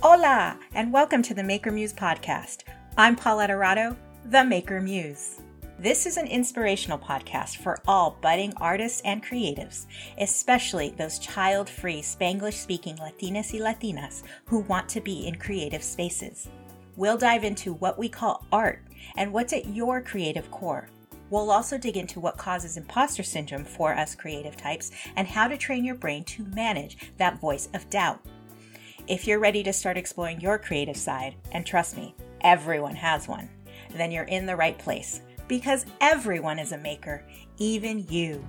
Hola, and welcome to the Maker Muse podcast. I'm Paulette Erato, the Maker Muse. This is an inspirational podcast for all budding artists and creatives, especially those child free Spanglish speaking Latinas y Latinas who want to be in creative spaces. We'll dive into what we call art and what's at your creative core. We'll also dig into what causes imposter syndrome for us creative types and how to train your brain to manage that voice of doubt. If you're ready to start exploring your creative side, and trust me, everyone has one, then you're in the right place because everyone is a maker, even you.